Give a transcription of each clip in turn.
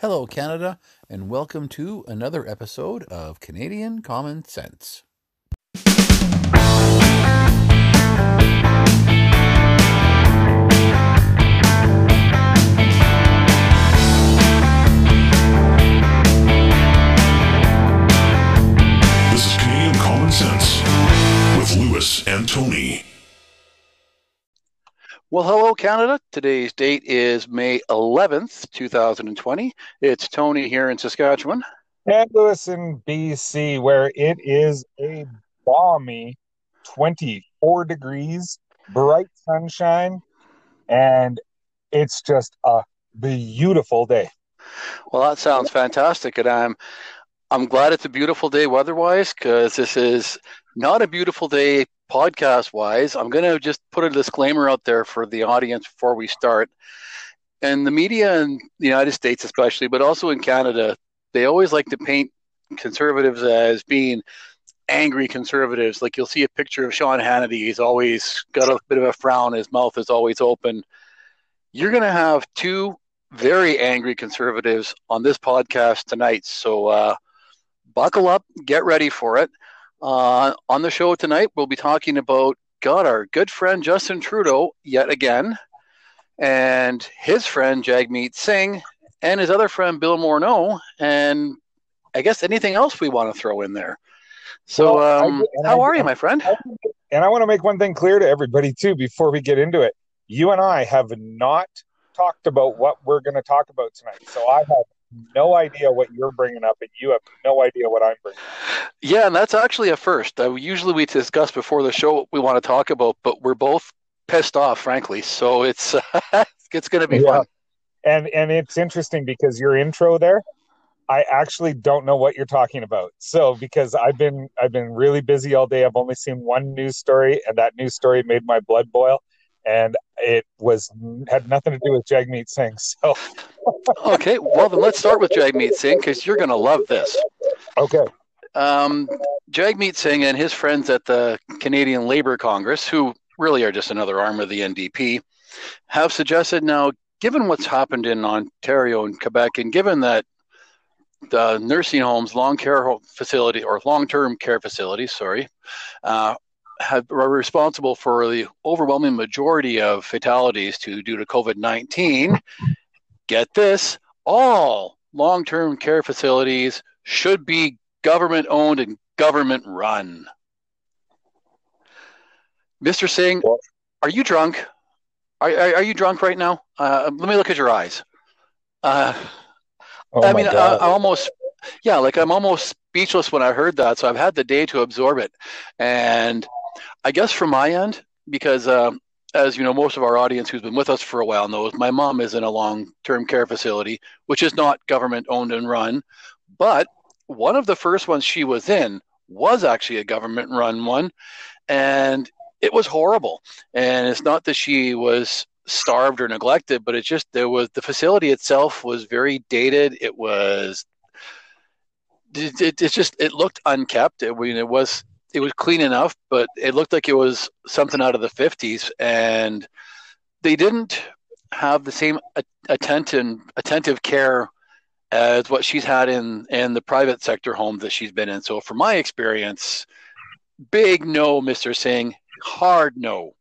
Hello, Canada, and welcome to another episode of Canadian Common Sense. This is Canadian Common Sense with Lewis and Tony. Well, hello, Canada. Today's date is May 11th, 2020. It's Tony here in Saskatchewan. and Lewis in BC, where it is a balmy 24 degrees, bright sunshine, and it's just a beautiful day. Well, that sounds fantastic, and I'm I'm glad it's a beautiful day weather-wise because this is not a beautiful day podcast-wise. I'm going to just put a disclaimer out there for the audience before we start. And the media in the United States, especially, but also in Canada, they always like to paint conservatives as being angry conservatives. Like you'll see a picture of Sean Hannity, he's always got a bit of a frown, his mouth is always open. You're going to have two very angry conservatives on this podcast tonight. So uh, buckle up, get ready for it. Uh, on the show tonight, we'll be talking about God, our good friend Justin Trudeau, yet again, and his friend Jagmeet Singh, and his other friend Bill Morneau, and I guess anything else we want to throw in there. So, Well, um, and how I- are you, my friend? And I want to make one thing clear to everybody, too, before we get into it. You and I have not talked about what we're going to talk about tonight. So I have no idea what you're bringing up, and you have no idea what I'm bringing up. Yeah, and that's actually a first. Uh, usually we discuss before the show what we want to talk about, but we're both pissed off, frankly. So it's it's going to be Yeah. fun. And and it's interesting because your intro there, I actually don't know what you're talking about. So because I've been I've been really busy all day. I've only seen one news story, and that news story made my blood boil, and it was had nothing to do with Jagmeet Singh. So Okay, well then let's start with Jagmeet Singh because you're going to love this. okay, Um, Jagmeet Singh and his friends at the Canadian Labour Congress, who really are just another arm of the NDP, have suggested now, given what's happened in Ontario and Quebec, and given that the nursing homes, long care facility, or long-term care facilities, sorry, uh, have, are responsible for the overwhelming majority of fatalities to due to COVID nineteen. Get this: all long-term care facilities should be government-owned and government-run. Mr. Singh, are you drunk? Are, are, are you drunk right now? Uh, let me look at your eyes. Uh, oh I mean, I, I almost, yeah, like I'm almost speechless when I heard that. So I've had the day to absorb it, and I guess from my end, because um, as you know, most of our audience who's been with us for a while knows, my mom is in a long-term care facility, which is not government-owned and run, but one of the first ones she was in was actually a government-run one, and it was horrible. And it's not that she was starved or neglected, but it just there was the facility itself was very dated. It was it, it, it just it looked unkept. I mean, it was it was clean enough, but it looked like it was something out of the fifties, and they didn't have the same a- attention attentive care as what she's had in in the private sector home that she's been in. So, from my experience, big no, Mister Singh, hard no.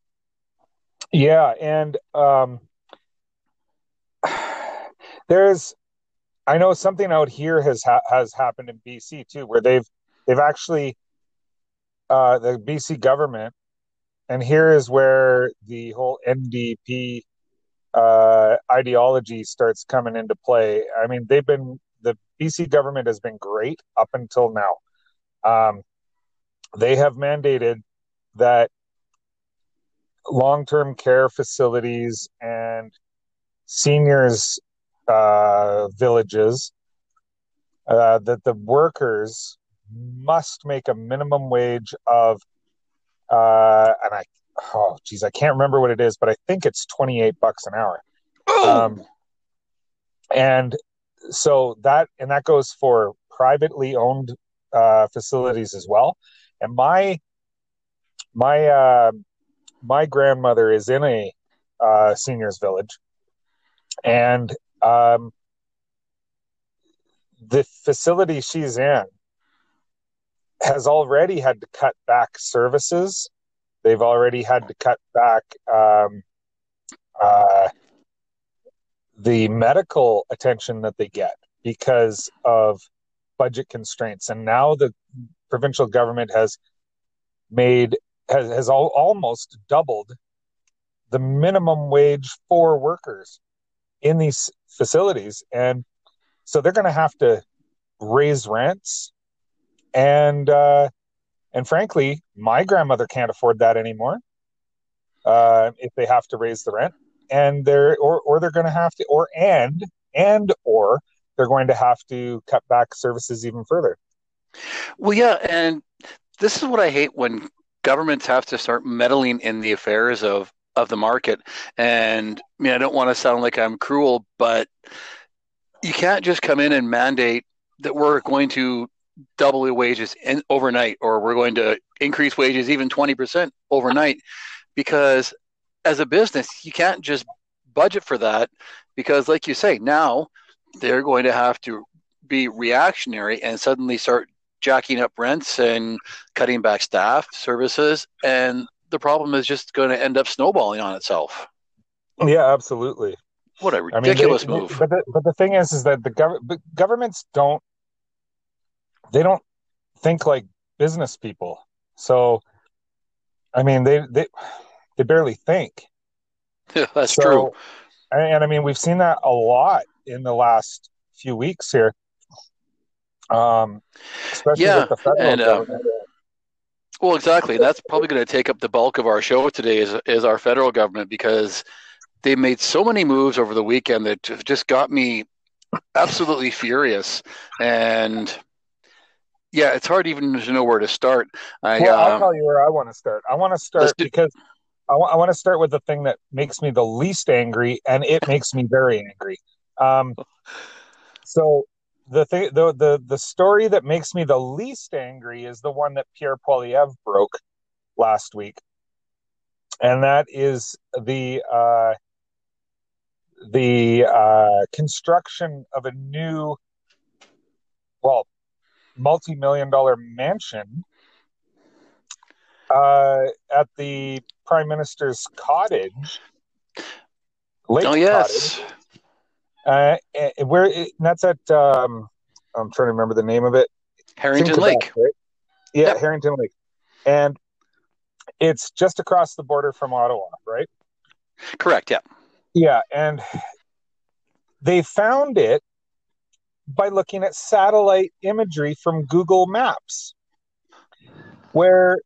Yeah, and um, there's, I know something out here has ha- has happened in BC too, where they've they've actually, uh, the BC government, and here is where the whole NDP uh, ideology starts coming into play. I mean, they've been the BC government has been great up until now. Um, they have mandated that long-term care facilities and seniors uh, villages uh, that the workers must make a minimum wage of uh, and I oh geez I can't remember what it is but I think it's 28 bucks an hour. Um, and so that and that goes for privately owned uh, facilities as well. And my my uh, my grandmother is in a uh, seniors village, and um, the facility she's in has already had to cut back services. They've already had to cut back um, uh, the medical attention that they get because of budget constraints. And now the provincial government has made has, has almost doubled the minimum wage for workers in these facilities and so they're going to have to raise rents and uh, and frankly my grandmother can't afford that anymore uh, if they have to raise the rent and they're or, or they're going to have to or and and or they're going to have to cut back services even further well yeah and this is what i hate when governments have to start meddling in the affairs of of the market. And I mean, I don't want to sound like I'm cruel, but you can't just come in and mandate that we're going to double the wages in, overnight or we're going to increase wages even 20% overnight because as a business you can't just budget for that because like you say now they're going to have to be reactionary and suddenly start jacking up rents and cutting back staff services and the problem is just going to end up snowballing on itself. Yeah, absolutely. What a ridiculous I mean, they, move! But the, but the thing is, is that the gov- governments don't they don't think like business people. So, I mean, they they they barely think. Yeah, that's so, true. And, and I mean, we've seen that a lot in the last few weeks here. Um, especially yeah, with the federal and, uh. Well, exactly. That's probably going to take up the bulk of our show today is, is our federal government because they made so many moves over the weekend that just got me absolutely furious. And yeah, it's hard even to know where to start. I, well, I'll um, tell you where I want to start. I want to start do- because I want to start with the thing that makes me the least angry, and it makes me very angry. Um, so the thing, the, the the story that makes me the least angry is the one that Pierre Poilievre broke last week, and that is the uh, the uh, construction of a new, well, multi-million dollar mansion uh, at the prime minister's cottage. Lake oh, yes. uh, eh, where it, that's at. Um, I'm trying to remember the name of it. Harrington Quebec, Lake. right? Yeah, Yep. Harrington Lake, and it's just across the border from Ottawa, right? Correct. Yeah. Yeah, and they found it by looking at satellite imagery from Google Maps, where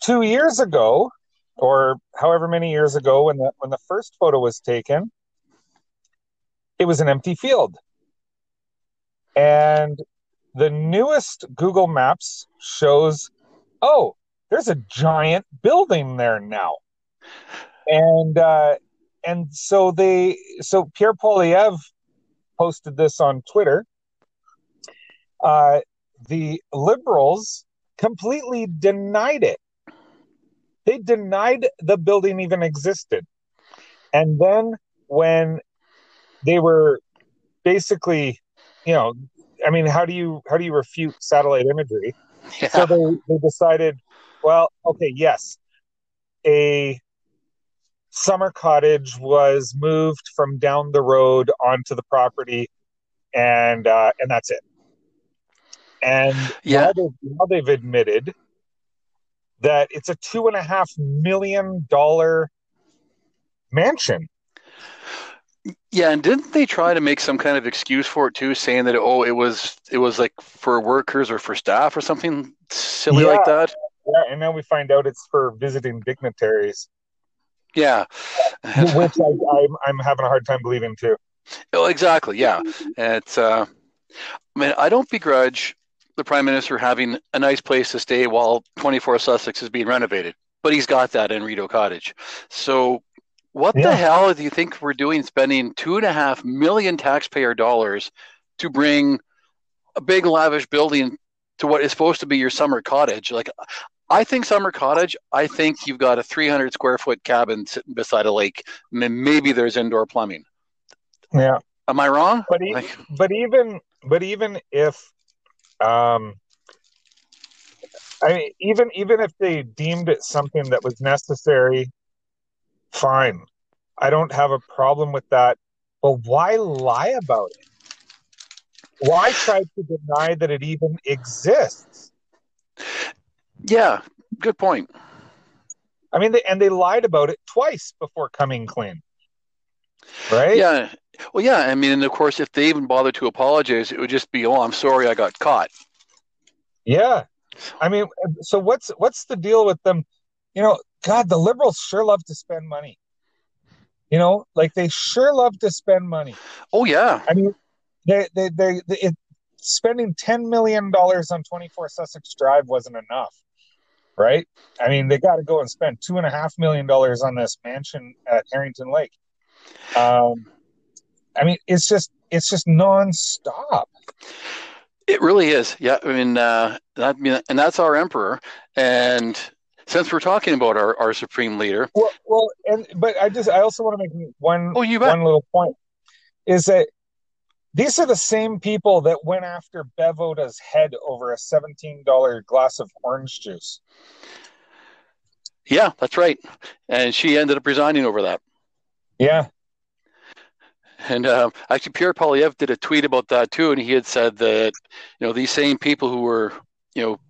two years ago, or however many years ago, when the when the first photo was taken, it was an empty field, and the newest Google Maps shows, oh, there's a giant building there now, and uh, and so they so Pierre Poilievre posted this on Twitter. Uh, the liberals completely denied it. They denied the building even existed. And then when they were basically, you know, I mean, how do you how do you refute satellite imagery? Yeah. So they, they decided, well, okay, yes, a summer cottage was moved from down the road onto the property, and uh, and that's it. And Yeah. now, they've, now they've admitted that it's a two and a half million dollar mansion. Yeah, and didn't they try to make some kind of excuse for it too, saying that oh, it was it was like for workers or for staff or something silly like that? Yeah, and now we find out it's for visiting dignitaries, Yeah. which I, I'm, I'm having a hard time believing too. Oh, exactly. Yeah. It's. Uh, I mean, I don't begrudge the prime minister having a nice place to stay while 24 Sussex is being renovated, but he's got that in Rideau Cottage. So, what Yeah. the hell do you think we're doing, spending two and a half million taxpayer dollars to bring a big lavish building to what is supposed to be your summer cottage? Like, I think summer cottage. I think you've got a 300 square foot cabin sitting beside a lake. Maybe there's indoor plumbing. Yeah, Am I wrong? But, e- Like, but even but even if um I mean, even even if they deemed it something that was necessary, fine. I don't have a problem with that. But why lie about it? Why try to deny that it even exists? yeah, good point. I mean, they, and they lied about it twice before coming clean, right? Yeah. Well, yeah. I mean, and of course, if they even bother to apologize, it would just be, "Oh, I'm sorry, I got caught." Yeah. I mean, so what's what's the deal with them? You know, God, the liberals sure love to spend money. You know, like they sure love to spend money. Oh, yeah. I mean, they they they, they it, spending ten million dollars on twenty four Sussex Drive wasn't enough, right? I mean, they got to go and spend two and a half million dollars on this mansion at Harrington Lake. Um, I mean, it's just it's just nonstop. It really is. Yeah. I mean, uh, that, mean, and that's our emperor. And since we're talking about our, our supreme leader, Well, well, and but I just I also want to make one Oh, you bet. one little point is that these are the same people that went after Bev Oda's head over a seventeen dollar glass of orange juice. yeah, that's right. And she ended up resigning over that. Yeah, And uh, actually, Pierre Poilievre did a tweet about that too, and he had said that you know these same people who were you know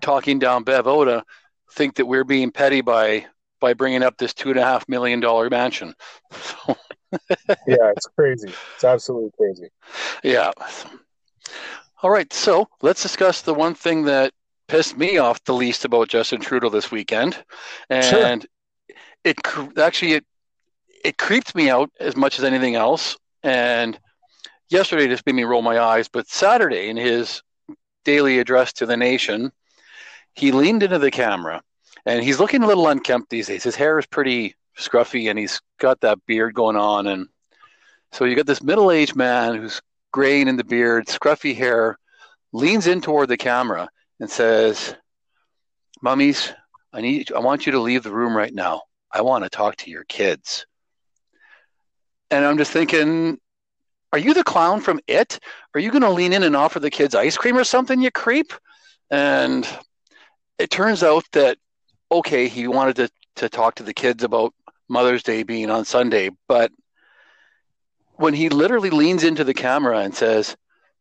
talking down Bev Oda think that we're being petty by by bringing up this two and a half million dollar mansion. So, yeah, it's crazy. It's absolutely crazy. yeah. All right, so let's discuss the one thing that pissed me off the least about Justin Trudeau this weekend, and it actually it it creeped me out as much as anything else. And yesterday just made me roll my eyes, but Saturday in his daily address to the nation, he leaned into the camera, and he's looking a little unkempt these days. His hair is pretty scruffy, and he's got that beard going on, and so you got this middle-aged man who's graying in the beard, scruffy hair, leans in toward the camera and says, "Mummies, I need, I want you to leave the room right now. I want to talk to your kids." And I'm just thinking, are you the clown from It? Are you going to lean in and offer the kids ice cream or something, you creep? And it turns out that, okay, he wanted to, to talk to the kids about Mother's Day being on Sunday, but when he literally leans into the camera and says,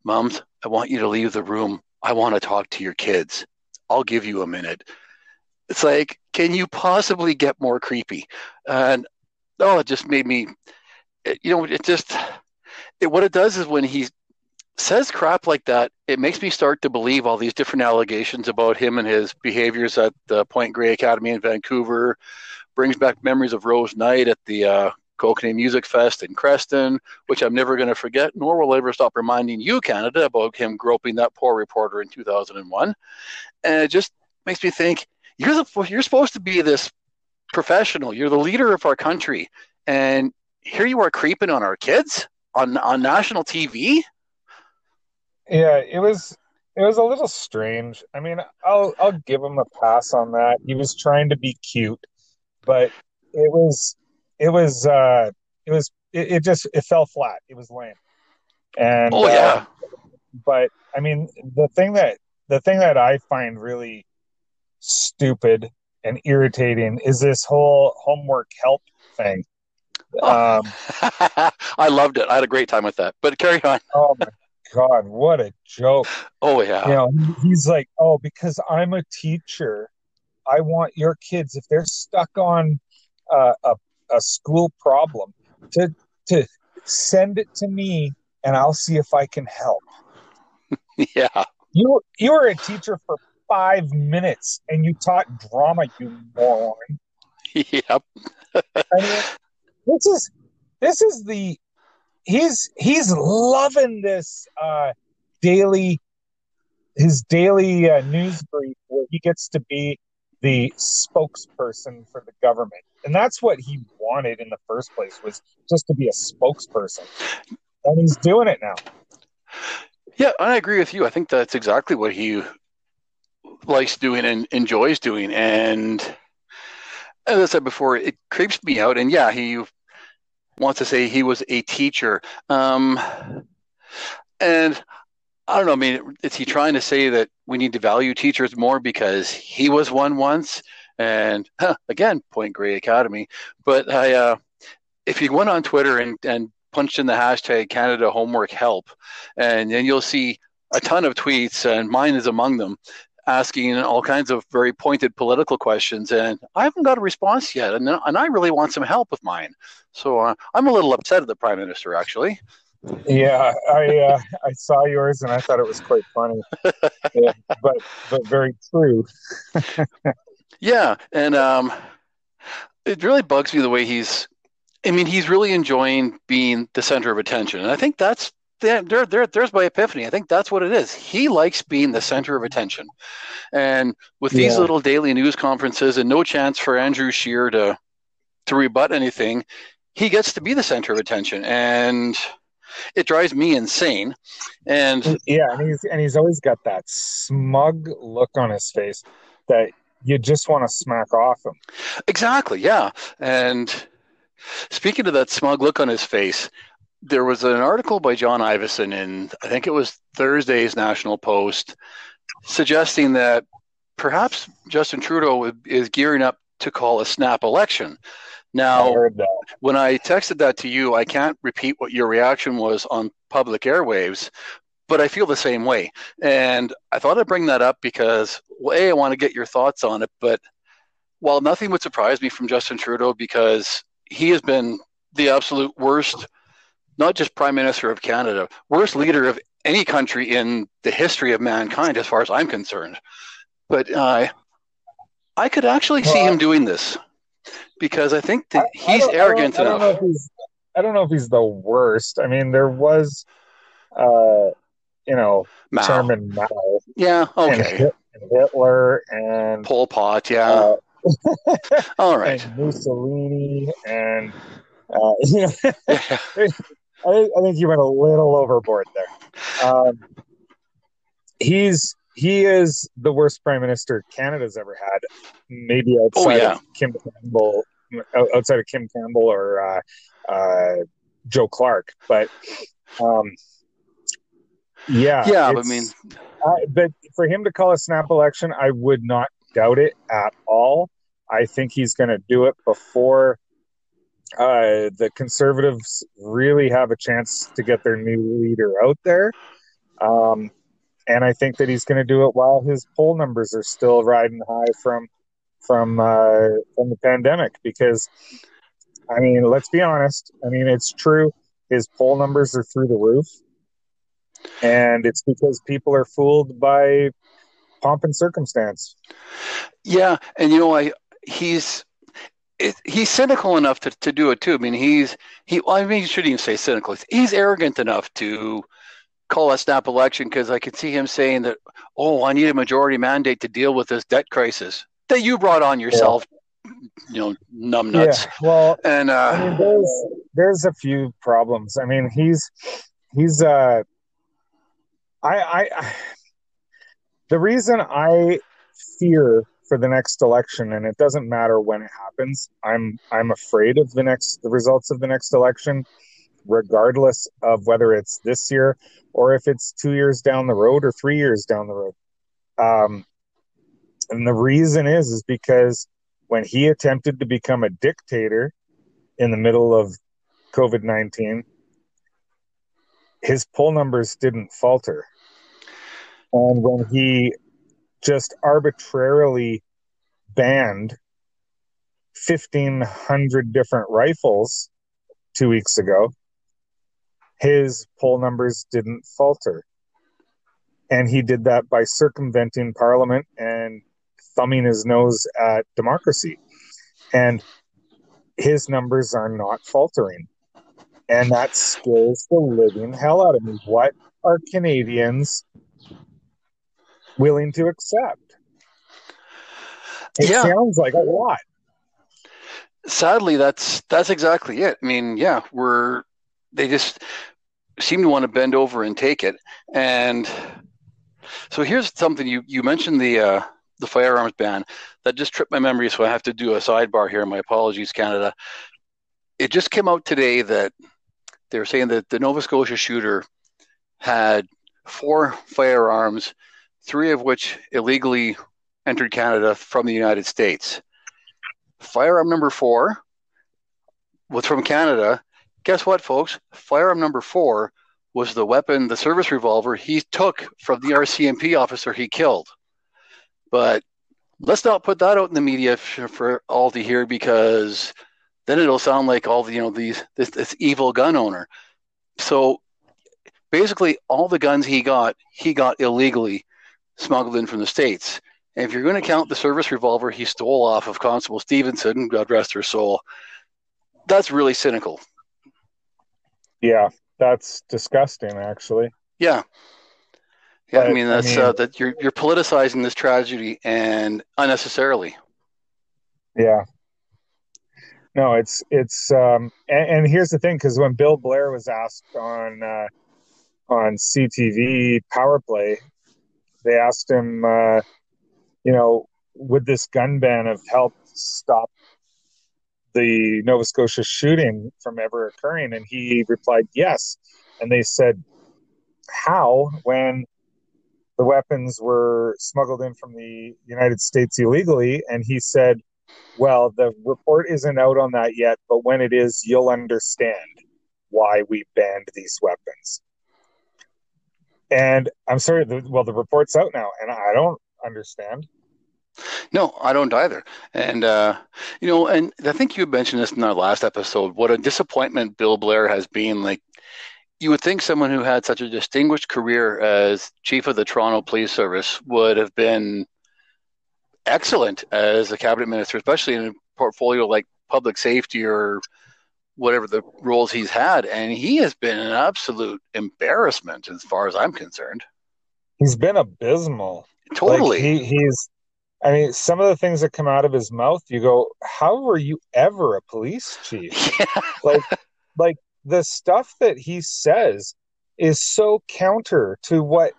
Mums, I want you to leave the room. I want to talk to your kids. I'll give you a minute. It's like, can you possibly get more creepy? And oh, it just made me, it, you know, it just, it, what it does is when he says crap like that, it makes me start to believe all these different allegations about him and his behaviors at the Point Grey Academy in Vancouver. Brings back memories of Rose Night at the uh, Kokanee Music Fest in Creston, which I'm never going to forget, nor will I ever stop reminding you, Canada, about him groping that poor reporter in 2001. And it just makes me think you're the you're supposed to be this professional. You're the leader of our country, and here you are creeping on our kids on on national TV. Yeah, it was it was a little strange. I mean, I'll I'll give him a pass on that. He was trying to be cute, but it was it was uh it was it, it just it fell flat. It was lame. And Oh uh, yeah, but I mean the thing that the thing that I find really stupid and irritating is this whole homework help thing. Um, I loved it. I had a great time with that. But carry on. oh my god, what a joke! Oh yeah, You know, he's like, oh, because I'm a teacher, I want your kids if they're stuck on uh, a a school problem to to send it to me, and I'll see if I can help. yeah. You you were a teacher for five minutes and you taught drama, you moron. Yep. I mean, this is this is the he's he's loving this uh, daily his daily uh, news brief where he gets to be the spokesperson for the government, and that's what he wanted in the first place was just to be a spokesperson, and he's doing it now. Yeah, I agree with you. I think that's exactly what he likes doing and enjoys doing. And as I said before, it creeps me out. And yeah, he wants to say he was a teacher. Um, and I don't know. I mean, is he trying to say that we need to value teachers more because he was one once? And huh, again, Point Grey Academy. But I, uh, if you went on Twitter and, and punched in the hashtag Canada Homework Help, and then you'll see a ton of tweets, and mine is among them, asking all kinds of very pointed political questions. And I haven't got a response yet, and, and I really want some help with mine. So uh, I'm a little upset at the Prime Minister, actually. Yeah, I uh, I saw yours and I thought it was quite funny, yeah, but but very true. yeah, and um, it really bugs me the way he's. I mean, he's really enjoying being the center of attention, and I think that's there. There, there's my epiphany. I think that's what it is. He likes being the center of attention, and with these Yeah. little daily news conferences and no chance for Andrew Scheer to to rebut anything, he gets to be the center of attention, and it drives me insane. And Yeah, and he's and he's always got that smug look on his face that you just want to smack off him. Exactly, yeah. And speaking of that smug look on his face, there was an article by John Ivison in, I think it was Thursday's National Post, suggesting that perhaps Justin Trudeau is gearing up to call a snap election. Now, that. when I texted that to you, I can't repeat what your reaction was on public airwaves, but I feel the same way. And I thought I'd bring that up because, well, A, I want to get your thoughts on it, but while nothing would surprise me from Justin Trudeau because he has been the absolute worst, not just Prime Minister of Canada, worst leader of any country in the history of mankind, as far as I'm concerned. But uh, I could actually see him doing this because I think that I- he's don't- I don't- arrogant I don't, enough. know if he's. I don't know if he's the worst. I mean, there was, uh, you know, Mao. Chairman Mao Yeah, okay. And Hitler and Pol Pot, yeah. uh, All right. and Mussolini and uh, you know, Yeah. I, think- I think you went a little overboard there. Um, he's he is the worst prime minister Canada's ever had, maybe outside yeah. of Kim Campbell, outside of Kim Campbell or uh, uh, Joe Clark. But um, yeah, Yeah, I mean, I, but for him to call a snap election, I would not doubt it at all. I think he's going to do it before uh, the conservatives really have a chance to get their new leader out there. Um, and I think that he's going to do it while his poll numbers are still riding high from from uh, from the pandemic. Because, I mean, let's be honest. I mean, it's true. His poll numbers are through the roof and it's because people are fooled by pomp and circumstance. yeah, and you know, I he's it, he's cynical enough to, to do it too. I mean, he's he. Well, I mean, you shouldn't even say cynical. He's arrogant enough to call a snap election because I could see him saying that, "Oh, I need a majority mandate to deal with this debt crisis that you brought on yourself." You know, numbnuts. Yeah, well, And uh, I mean, there's there's a few problems. I mean, he's he's uh, I I, I the reason I fear for the next election, and it doesn't matter when it happens. I'm I'm afraid of the next the results of the next election, regardless of whether it's this year or if it's two years down the road or three years down the road. Um, and the reason is is because when he attempted to become a dictator in the middle of COVID nineteen, his poll numbers didn't falter. And when he just arbitrarily banned 1,500 different rifles two weeks ago, his poll numbers didn't falter. And he did that by circumventing Parliament and thumbing his nose at democracy. And his numbers are not faltering. And that scares the living hell out of me. What are Canadians willing to accept? It Yeah. sounds like a lot. sadly that's that's exactly it i mean yeah we're they just seem to want to bend over and take it and so here's something you you mentioned the uh the firearms ban that just tripped my memory so i have to do a sidebar here my apologies canada it just came out today that they're saying that the Nova Scotia shooter had four firearms, three of which illegally entered Canada from the United States. Firearm number four was from Canada. Guess what, folks? Firearm number four was the weapon, the service revolver he took from the RCMP officer he killed. But let's not put that out in the media for, all to hear because then it'll sound like all the you know these this, this evil gun owner. So basically, all the guns he got, he got illegally smuggled in from the states. And if you're going to count the service revolver he stole off of Constable Stevenson, God rest her soul, that's really cynical. Yeah, that's disgusting, actually. Yeah. Yeah, I But, mean I that's mean- uh, that you're you're politicizing this tragedy and unnecessarily. Yeah. No, it's it's um and, and here's the thing because when Bill Blair was asked on uh, on CTV Power Play, they asked him, uh, you know, would this gun ban have helped stop the Nova Scotia shooting from ever occurring? And he replied, yes. And they said, how when the weapons were smuggled in from the United States illegally? And he said, well, the report isn't out on that yet, but when it is, you'll understand why we banned these weapons. And I'm sorry, the, well, the report's out now, and I don't understand. No, I don't either. And uh, you know, and I think you mentioned this in our last episode. What a disappointment Bill Blair has been. Like, you would think someone who had such a distinguished career as chief of the Toronto Police Service would have been excellent as a cabinet minister, especially in a portfolio like public safety or whatever the roles he's had. And he has been an absolute embarrassment as far as I'm concerned. He's been abysmal. Totally. Like, he, he's, I mean, some of the things that come out of his mouth, you go, how were you ever a police chief? yeah. like like the stuff that he says is so counter to what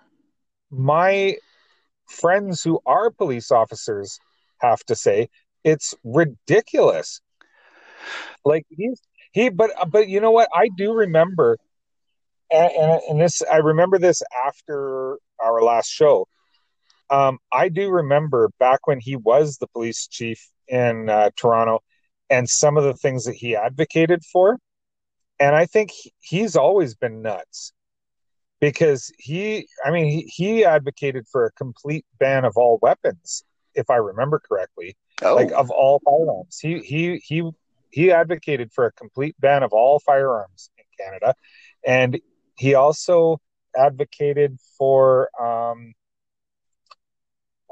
my friends who are police officers have to say it's ridiculous like he's he but but you know what? I do remember and, and, and this i remember this after our last show. Um, i do remember back when he was the police chief in uh, toronto and some of the things that he advocated for. And I think he- he's always been nuts because he, I mean, he, he advocated for a complete ban of all weapons, if I remember correctly, Oh, like of all firearms. He he he he advocated for a complete ban of all firearms in Canada, and he also advocated for um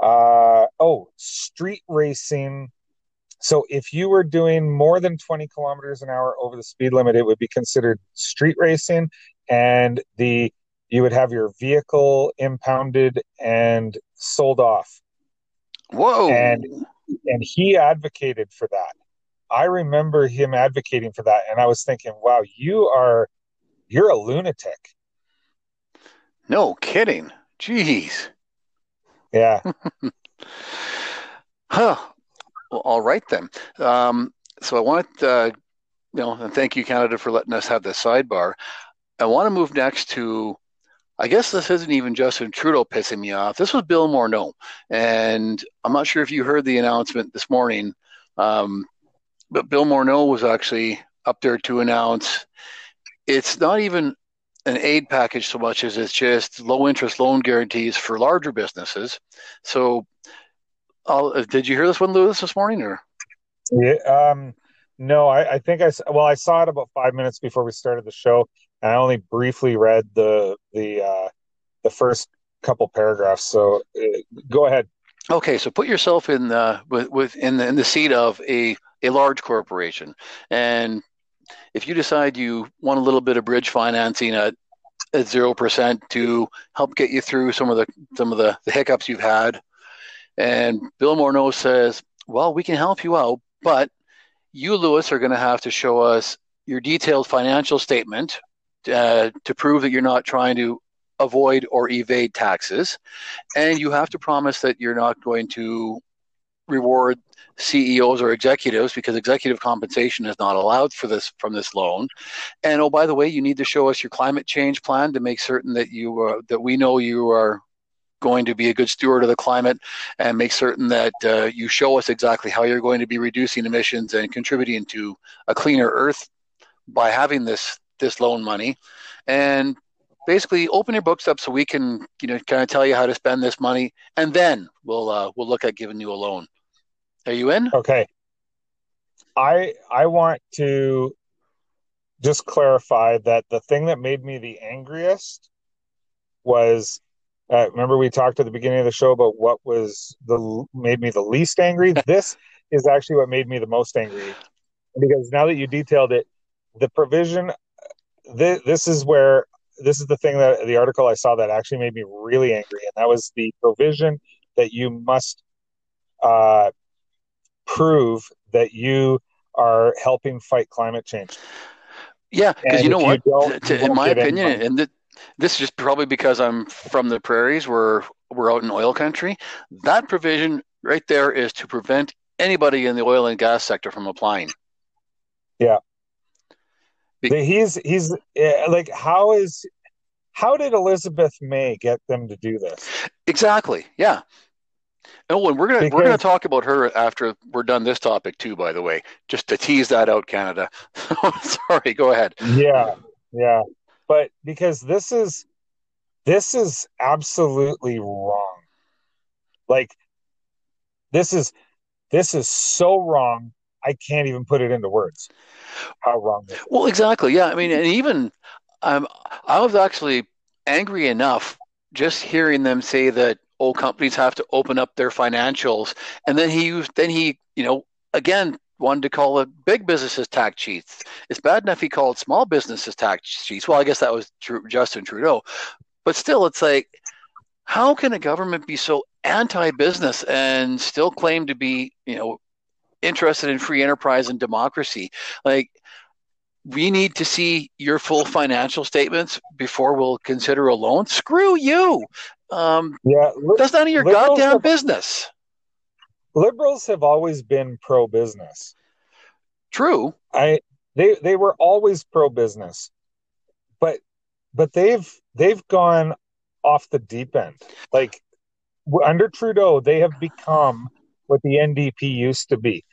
uh oh street racing so if you were doing more than 20 kilometers an hour over the speed limit, it would be considered street racing, and the you would have your vehicle impounded and sold off. whoa. and- And he advocated for that. I remember him advocating for that, and I was thinking, "Wow, you are you're a lunatic." no kidding. Jeez. Yeah, Huh. Well, all right then. Um, so I want, uh, you know, and thank you, Canada, for letting us have this sidebar. I want to move next to, I guess this isn't even Justin Trudeau pissing me off. This was Bill Morneau, and I'm not sure if you heard the announcement this morning, um, but Bill Morneau was actually up there to announce it's not even an aid package so much as it's just low interest loan guarantees for larger businesses. So I'll, uh, did you hear this one, Lewis, this morning? Or yeah. Um, no, I, I think I well, I saw it about five minutes before we started the show, and I only briefly read the the uh, the first couple paragraphs. So uh, go ahead. okay, so put yourself in the with, with in the in the seat of a a large corporation, and if you decide you want a little bit of bridge financing at at zero percent to help get you through some of the some of the, the hiccups you've had, and Bill Morneau says, "Well, we can help you out, but you, Lewis, are going to have to show us your detailed financial statement uh, to prove that you're not trying to avoid or evade taxes, and you have to promise that you're not going to reward CEOs or executives because executive compensation is not allowed for this from this loan. And oh, by the way, you need to show us your climate change plan to make certain that you uh, that we know you are going to be a good steward of the climate and make certain that uh, you show us exactly how you're going to be reducing emissions and contributing to a cleaner earth by having this this loan money and basically open your books up so we can you know kind of tell you how to spend this money and then we'll uh, we'll look at giving you a loan are you in Okay. I I want to just clarify that the thing that made me the angriest was uh, remember we talked at the beginning of the show about what was the made me the least angry. This is actually what made me the most angry because now that you detailed it, the provision. This, this is where this is the thing that the article I saw that actually made me really angry, and that was the provision that you must uh, prove that you are helping fight climate change. yeah because you know you what you in my opinion and th- this is just probably because i'm from the prairies where we're out in oil country that provision right there is to prevent anybody in the oil and gas sector from applying The- he's he's eh, like how is how did Elizabeth May get them to do this? Exactly. Yeah. Oh, and we're gonna we're gonna talk about her after we're done this topic too. By the way, just to tease that out, Canada. Sorry. Go ahead. Yeah, yeah, but because this is this is absolutely wrong. Like this is this is so wrong. I can't even put it into words. How wrong. Well, exactly. Yeah. I mean, and even um, I was actually angry enough just hearing them say that old companies have to open up their financials, and then he used then he you know again wanted to call it big businesses tax cheats. It's bad enough he called small businesses tax cheats. Well, I guess that was Justin Trudeau, but still, it's like how can a government be so anti-business and still claim to be you know interested in free enterprise and democracy? Like we need to see your full financial statements before we'll consider a loan. Screw you. Um, Yeah, li- that's none of your goddamn have- business. liberals have always been pro business. True. I they they were always pro business, but but they've they've gone off the deep end. Like under Trudeau, they have become what the NDP used to be,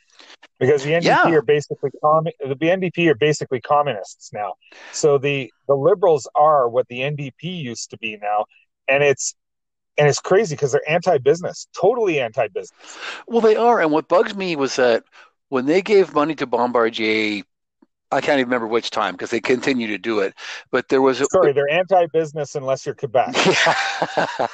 because the NDP Yeah. are basically the NDP are basically communists now. So the the liberals are what the NDP used to be now, and it's and it's crazy because they're anti-business, totally anti-business. Well, they are. And what bugs me was that when they gave money to Bombardier, I can't even remember which time because they continue to do it. But there was a, Sorry, they're anti-business unless you're Quebec. Yeah.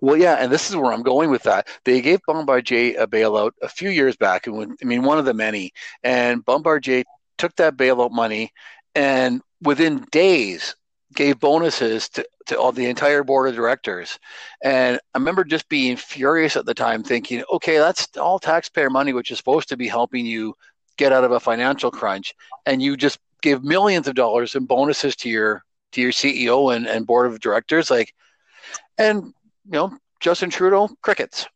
well, yeah, and this is where I'm going with that. They gave Bombardier a bailout a few years back, and when, I mean one of the many. And Bombardier took that bailout money, and within days gave bonuses to, to all the entire board of directors. And I remember just being furious at the time, thinking, okay, that's all taxpayer money, which is supposed to be helping you get out of a financial crunch, and you just give millions of dollars in bonuses to your to your CEO and, and board of directors, like and you know Justin Trudeau crickets.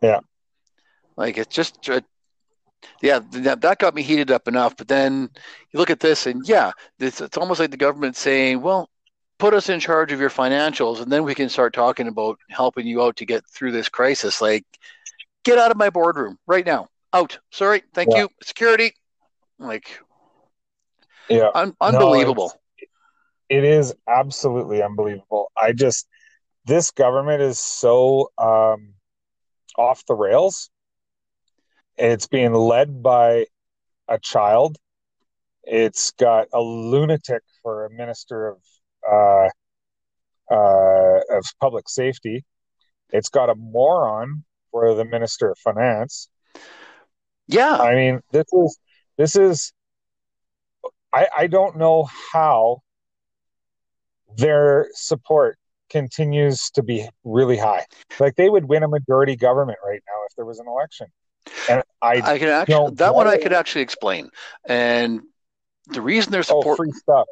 Yeah. like it's just uh, yeah that, that got me heated up enough. But then you look at this and yeah, this, it's almost like the government saying, well. Put us in charge of your financials, and then we can start talking about helping you out to get through this crisis. Like, get out of my boardroom right now. Out. Sorry. Thank Yeah. you. Security. Like, Yeah. un- unbelievable. it is absolutely unbelievable. I just this government is so um, off the rails. It's being led by a child. It's got a lunatic for a minister of uh, uh, of public safety. It's got a moron for the minister of finance. Yeah. I mean, this is this is. I I don't know how their support continues to be really high. Like they would win a majority government right now if there was an election. And I, I can actually that one I could actually explain. And the reason their oh support free stuff.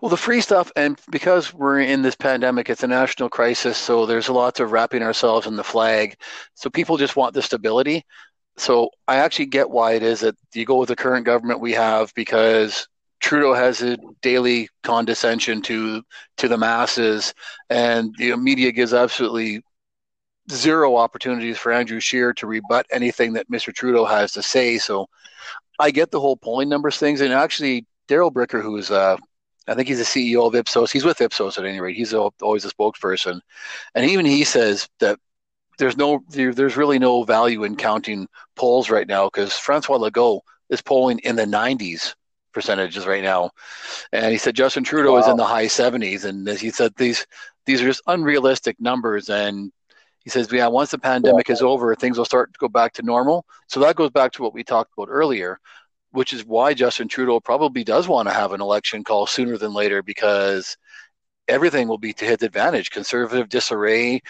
Well, the free stuff, and because we're in this pandemic, it's a national crisis, so there's lots of wrapping ourselves in the flag. So people just want the stability. So I actually get why it is that you go with the current government we have because Trudeau has a daily condescension to to the masses, and the media gives absolutely zero opportunities for Andrew Scheer to rebut anything that Mr. Trudeau has to say. So I get the whole polling numbers things, and actually Darrell Bricker, who's uh, I think he's the CEO of Ipsos. He's with Ipsos at any rate. He's always a spokesperson, and even he says that there's no there, there's really no value in counting polls right now because Francois Legault is polling in the 90s percentages right now, and he said Justin Trudeau wow. is in the high 70s, and as he said these these are just unrealistic numbers, and he says, yeah, once the pandemic yeah. is over, things will start to go back to normal. So that goes back to what we talked about earlier which is why Justin Trudeau probably does want to have an election call sooner than later because everything will be to his advantage. Conservative disarray,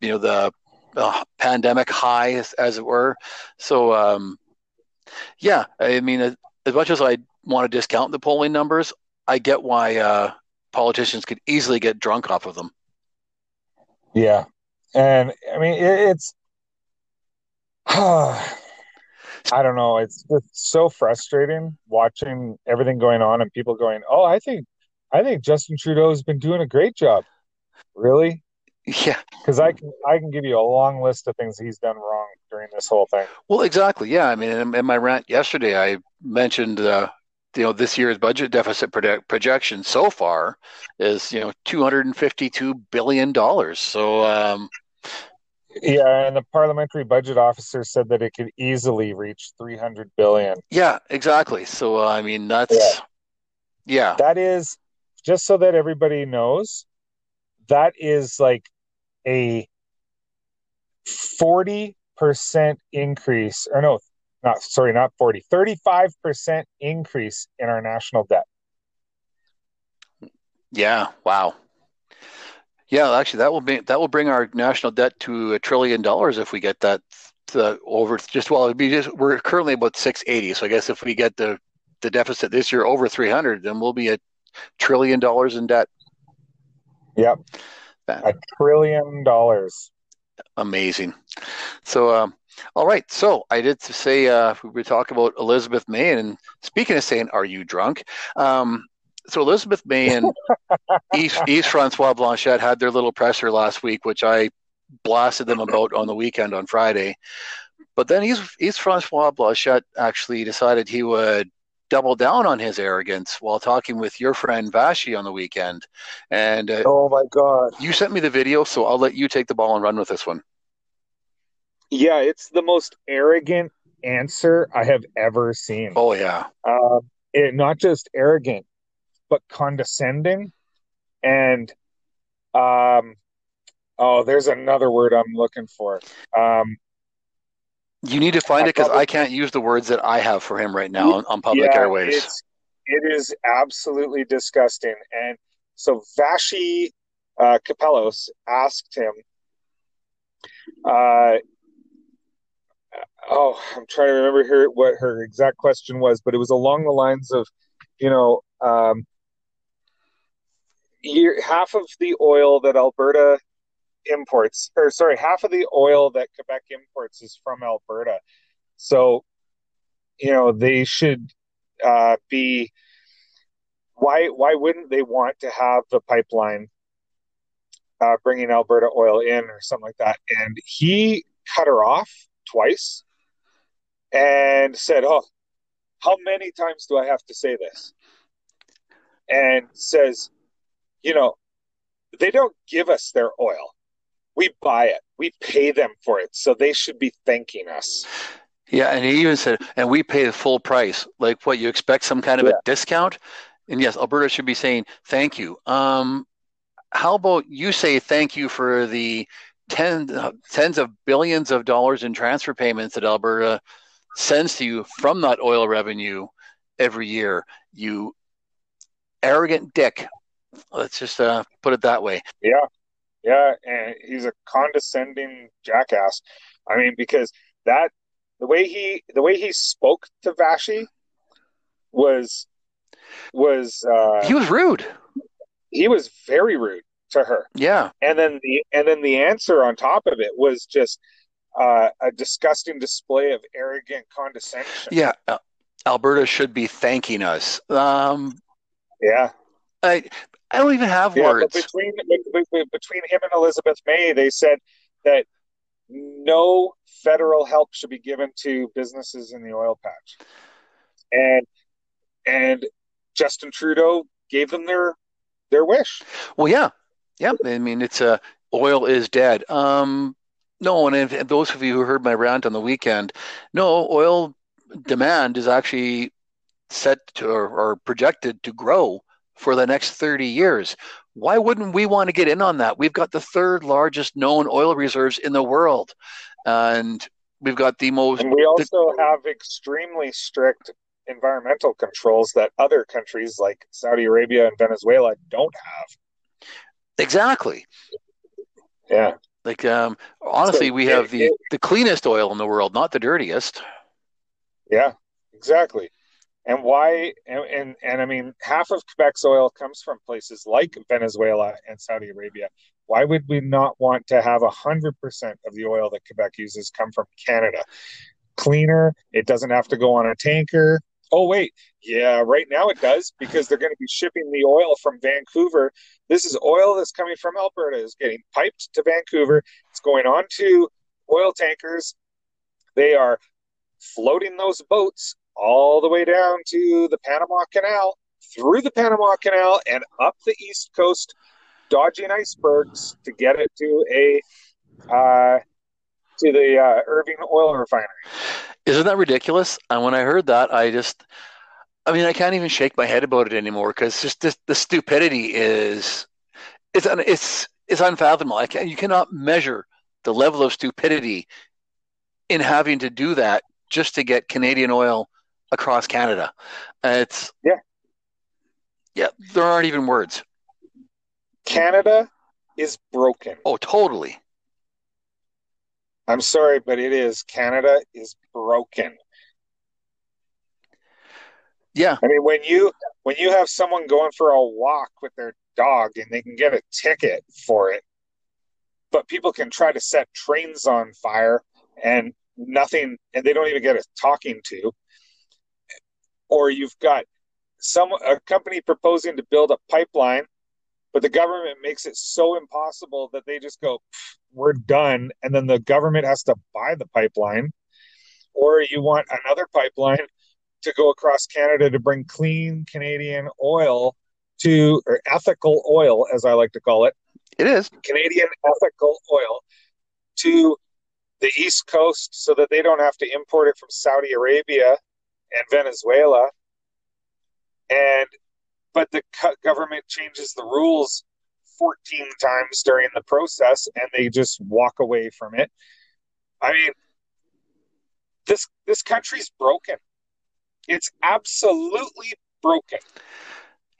you know, the uh, pandemic high, as, as, it were. So, um, yeah, I mean, as, as, much as I want to discount the polling numbers, I get why uh, politicians could easily get drunk off of them. Yeah, and I mean, it, it's. I don't know. It's just so frustrating watching everything going on and people going, "Oh, I think, I think Justin Trudeau has been doing a great job." Really? Yeah. Because I can, I can give you a long list of things he's done wrong during this whole thing. Well, exactly. Yeah. I mean, in, in my rant yesterday, I mentioned, uh, you know, this year's budget deficit project, projection so far is, you know, two hundred and fifty-two billion dollars. So, um, yeah, and the parliamentary budget officer said that it could easily reach 300 billion. Yeah, exactly. So uh, I mean that's yeah. yeah. That is just so that everybody knows that is like a 40% increase or no, not sorry, not 40. 35% increase in our national debt. Yeah, wow. Yeah, actually, that will be that will bring our national debt to a trillion dollars if we get that uh, over. Just well, it'd be just we're currently about six eighty. So I guess if we get the the deficit this year over three hundred, then we'll be a trillion dollars in debt. Yep, a trillion dollars. Amazing. So, um, all right. So I did say uh, we were talking about Elizabeth May, and speaking of saying, "Are you drunk?" Um, so Elizabeth May and East, Yves-François Blanchet had their little presser last week, which I blasted them about on the weekend on Friday. But then East, Yves-François Blanchet actually decided he would double down on his arrogance while talking with your friend Vassy on the weekend. And uh, oh my God, you sent me the video, so I'll let you take the ball and run with this one. Yeah, it's the most arrogant answer I have ever seen. Oh yeah, uh, it not just arrogant, but condescending and um oh there's another word i'm looking for um you need to find it because I can't use the words that I have for him right now on, on public yeah, airways. It's, absolutely disgusting. And so Vassy uh, Kapelos asked him, uh, oh, I'm trying to remember here what her exact question was, but it was along the lines of, you know, um, half of the oil that Alberta imports, or sorry, half of the oil that Quebec imports is from Alberta. So, you know, they should uh, be. Why? Why wouldn't they want to have the pipeline uh, bringing Alberta oil in or something like that? And he cut her off twice and said, "Oh, how many times do I have to say this?" And says, you know, they don't give us their oil. We buy it. We pay them for it. So they should be thanking us. Yeah, and he even said, and we pay the full price. Like what you expect some kind of yeah. a discount? And yes, Alberta should be saying thank you. Um, how about you say thank you for the tens tens of billions of dollars in transfer payments that Alberta sends to you from that oil revenue every year? You arrogant dick. Let's just uh, put it that way. Yeah, yeah, and he's a condescending jackass. I mean, because that the way he the way he spoke to Vassy was was uh, He was rude. he was very rude to her. Yeah. and then the and then the answer on top of it was just uh, a disgusting display of arrogant condescension. Yeah. Alberta should be thanking us. Um, Yeah, I I don't even have yeah. words. But between be- be- between him and Elizabeth May, they said that no federal help should be given to businesses in the oil patch, and and Justin Trudeau gave them their their wish. Well, yeah, yeah. I mean, it's uh, oil is dead. Um, no, and if, those of you who heard my rant on the weekend, no, oil demand is actually set to or, or projected to grow for the next 30 years. Why wouldn't we want to get in on that? We've got the third largest known oil reserves in the world, and we've got the most. And we also have extremely strict environmental controls that other countries like Saudi Arabia and Venezuela don't have. Exactly. Yeah. Like, um, honestly, So we it- have the it- the cleanest oil in the world, not the dirtiest. Yeah, exactly. And why? And, and and I mean, half of Quebec's oil comes from places like Venezuela and Saudi Arabia. Why would we not want to have hundred percent of the oil that Quebec uses come from Canada? Cleaner. It doesn't have to go on a tanker. Oh wait, yeah, right now it does because they're going to be shipping the oil from Vancouver. This is oil that's coming from Alberta. is getting piped to Vancouver. It's going on to oil tankers. They are floating those boats all the way down to the Panama Canal, through the Panama Canal, and up the east coast, dodging icebergs to get it to a uh, to the uh, Irving oil refinery. Isn't that ridiculous? And when I heard that, I just, I mean, I can't even shake my head about it anymore because just this, the stupidity is, it's it's it's unfathomable. Can you cannot measure the level of stupidity in having to do that just to get Canadian oil across Canada. It's Yeah. yeah. There aren't even words. Canada is broken. Oh, totally. I'm sorry, but it is. Canada is broken. Yeah, I mean, when you when you have someone going for a walk with their dog and they can get a ticket for it, but people can try to set trains on fire and nothing, and they don't even get a talking to. Or you've got some a company proposing to build a pipeline, but the government makes it so impossible that they just go, "We're done," and then the government has to buy the pipeline. Or you want another pipeline to go across Canada to bring clean Canadian oil to, or ethical oil, as I like to call it, it is. Canadian ethical oil to the East Coast so that they don't have to import it from Saudi Arabia and Venezuela. And, but the government changes the rules 14 times during the process and they just walk away from it. I mean, this this country's broken. It's absolutely broken.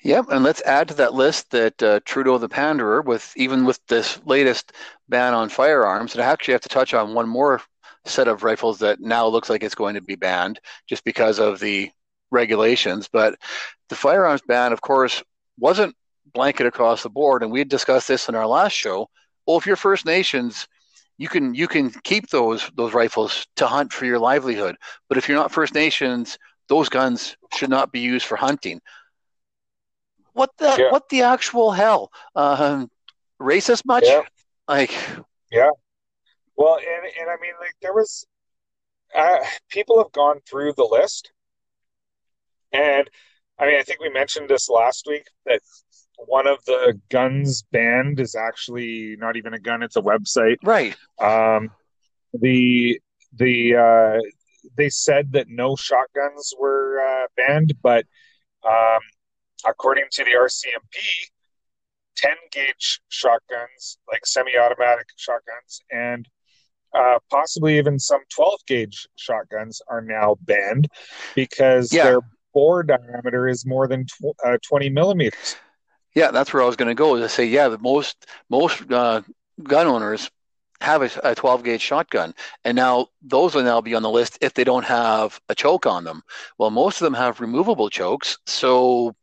Yep, and let's add to that list that uh, Trudeau the Panderer, with even with this latest ban on firearms, and I actually have to touch on one more set of rifles that now looks like it's going to be banned just because of the regulations. But the firearms ban, of course, wasn't blanket across the board, and we had discussed this in our last show. Well, if you're First Nations, you can you can keep those those rifles to hunt for your livelihood. But if you're not First Nations, those guns should not be used for hunting. What the Yeah. what the actual hell? Um, racist much? Yeah. Like, Well, and and I mean, like there was, uh, people have gone through the list, and I mean, I think we mentioned this last week that one of the guns banned is actually not even a gun; it's a website. right? Um, the the uh, they said that no shotguns were uh, banned, but um, according to the RCMP, ten gauge shotguns, like semi-automatic shotguns, and uh, possibly even some twelve gauge shotguns are now banned because Yeah. their bore diameter is more than tw- uh, twenty millimeters. Yeah, that's where I was going to go. To say, yeah, the most most uh, gun owners have a, a 12 gauge shotgun. And now those will now be on the list if they don't have a choke on them. Well, most of them have removable chokes. So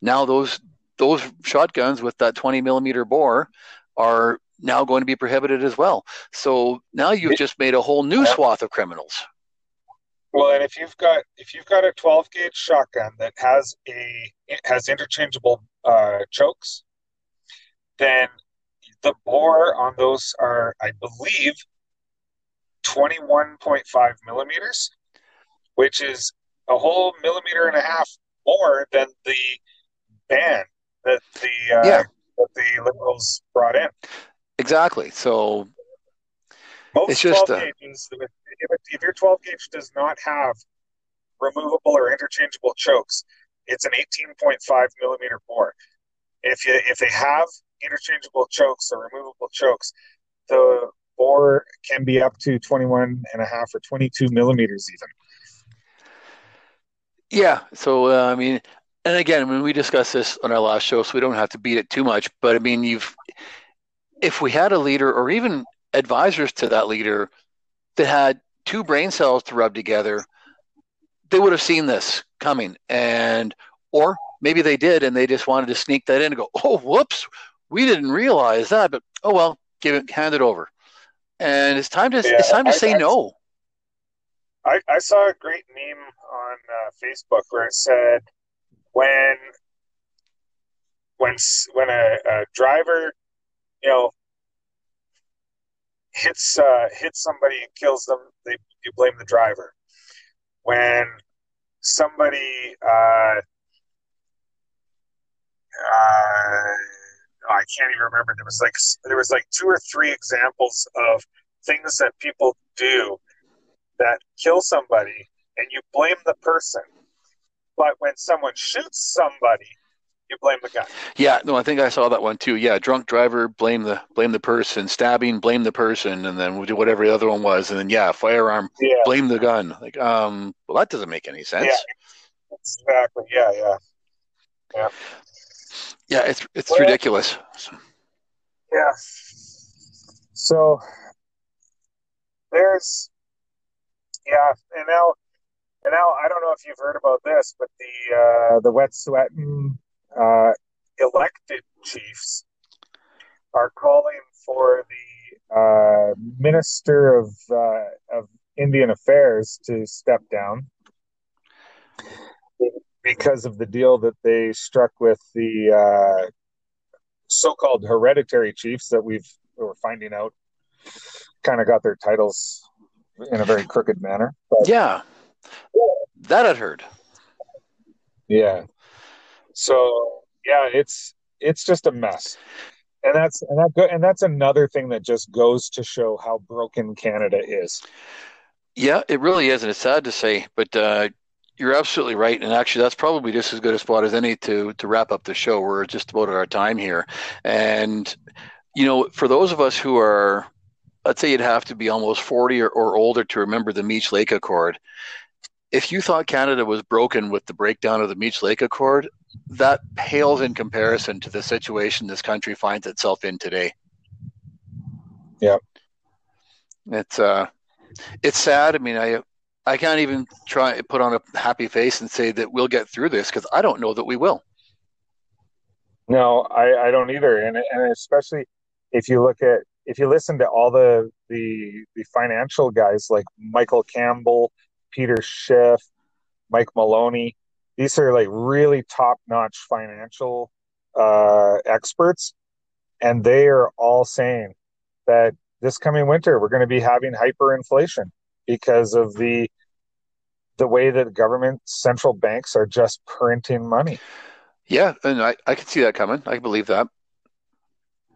now those those shotguns with that 20 millimeter bore are now going to be prohibited as well. So now you've just made a whole new swath of criminals. Well, and if you've got if you've got a 12 gauge shotgun that has a has interchangeable uh, chokes, then the bore on those are, I believe, 21.5 millimeters, which is a whole millimeter and a half more than the ban that the uh, Yeah. that the liberals brought in. Exactly. So Most It's just, 12 uh, gauges, if, if your 12 gauge does not have removable or interchangeable chokes, it's an 18.5 millimeter bore. If you if they have interchangeable chokes or removable chokes, the bore can be up to 21 and a half or 22 millimeters even. Yeah. So uh, I mean, and again, when we discussed this on our last show, so we don't have to beat it too much. But I mean, you've if we had a leader or even advisors to that leader that had two brain cells to rub together, they would have seen this coming, and or maybe they did, and they just wanted to sneak that in and go, "Oh, whoops, we didn't realize that," but oh well, give it, hand it over. And it's time to Yeah, it's time to I- say I- no. I, I saw a great meme on uh, Facebook where it said when when when a, a driver you know hits uh, hits somebody and kills them, they you blame the driver. When somebody uh, uh, I can't even remember. There was like there was like two or three examples of things that people do that kill somebody, and you blame the person. But when someone shoots somebody, you blame the gun. Yeah, no, I think I saw that one too. Yeah, drunk driver, blame the blame the person, stabbing, blame the person, and then we'll do whatever the other one was, and then yeah, firearm, Yeah, blame the gun. Like, um, well, that doesn't make any sense. Yeah. exactly. Yeah, yeah, Yeah, Yeah, it's it's Well- ridiculous. yeah. So there's, yeah, and now, and now I don't know if you've heard about this, but the uh, the Wet'suwet'en uh, elected chiefs are calling for the uh, Minister of uh, of Indian Affairs to step down because of the deal that they struck with the uh, so-called hereditary chiefs that we've we're finding out kind of got their titles in a very crooked manner. But Yeah, that I'd heard. yeah, so yeah, it's it's just a mess, and that's and that go, and that's another thing that just goes to show how broken Canada is. Yeah, it really is, and it's sad to say, but uh, you're absolutely right. And actually, that's probably just as good a spot as any to to wrap up the show. We're just about at our time here, and you know, for those of us who are, let's say, you'd have to be almost forty or, or older to remember the Meech Lake Accord. If you thought Canada was broken with the breakdown of the Meech Lake Accord, that pales in comparison to the situation this country finds itself in today. Yeah. It's uh it's sad. I mean, I I can't even try put on a happy face and say that we'll get through this because I don't know that we will. No, I, I don't either, and and especially if you look at if you listen to all the the the financial guys like Michael Campbell, Peter Schiff, Mike Maloney, these are like really top notch financial uh, experts, and they are all saying that this coming winter we're going to be having hyperinflation because of the the way that government central banks are just printing money. Yeah, and I, I can see that coming. I can believe that.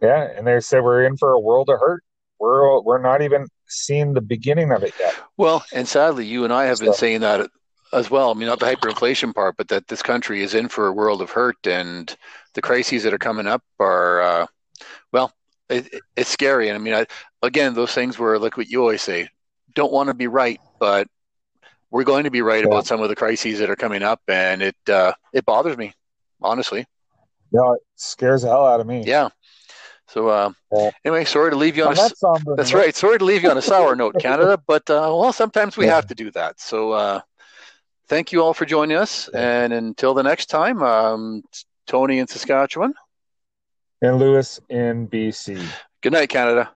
Yeah, and they said we're in for a world of hurt. We're we're not even seeing the beginning of it yet. Well, and sadly, you and I have been So- saying that as well. I mean, not the hyperinflation part, but that this country is in for a world of hurt, and the crises that are coming up are, uh, well, it, it- it's scary. And I mean, I, again, those things where, like what you always say, don't want to be right, but we're going to be right Yeah. about some of the crises that are coming up, and it uh, it bothers me, honestly. Yeah, it scares the hell out of me. Yeah. So uh, Yeah. anyway, sorry to leave you on. A, that somber that's right. Sorry to leave you on a sour note, Canada, but uh, well, sometimes we have to do that. So uh, thank you all for joining us, and until the next time, um, Tony in Saskatchewan. And Lewis in BC. Good night, Canada.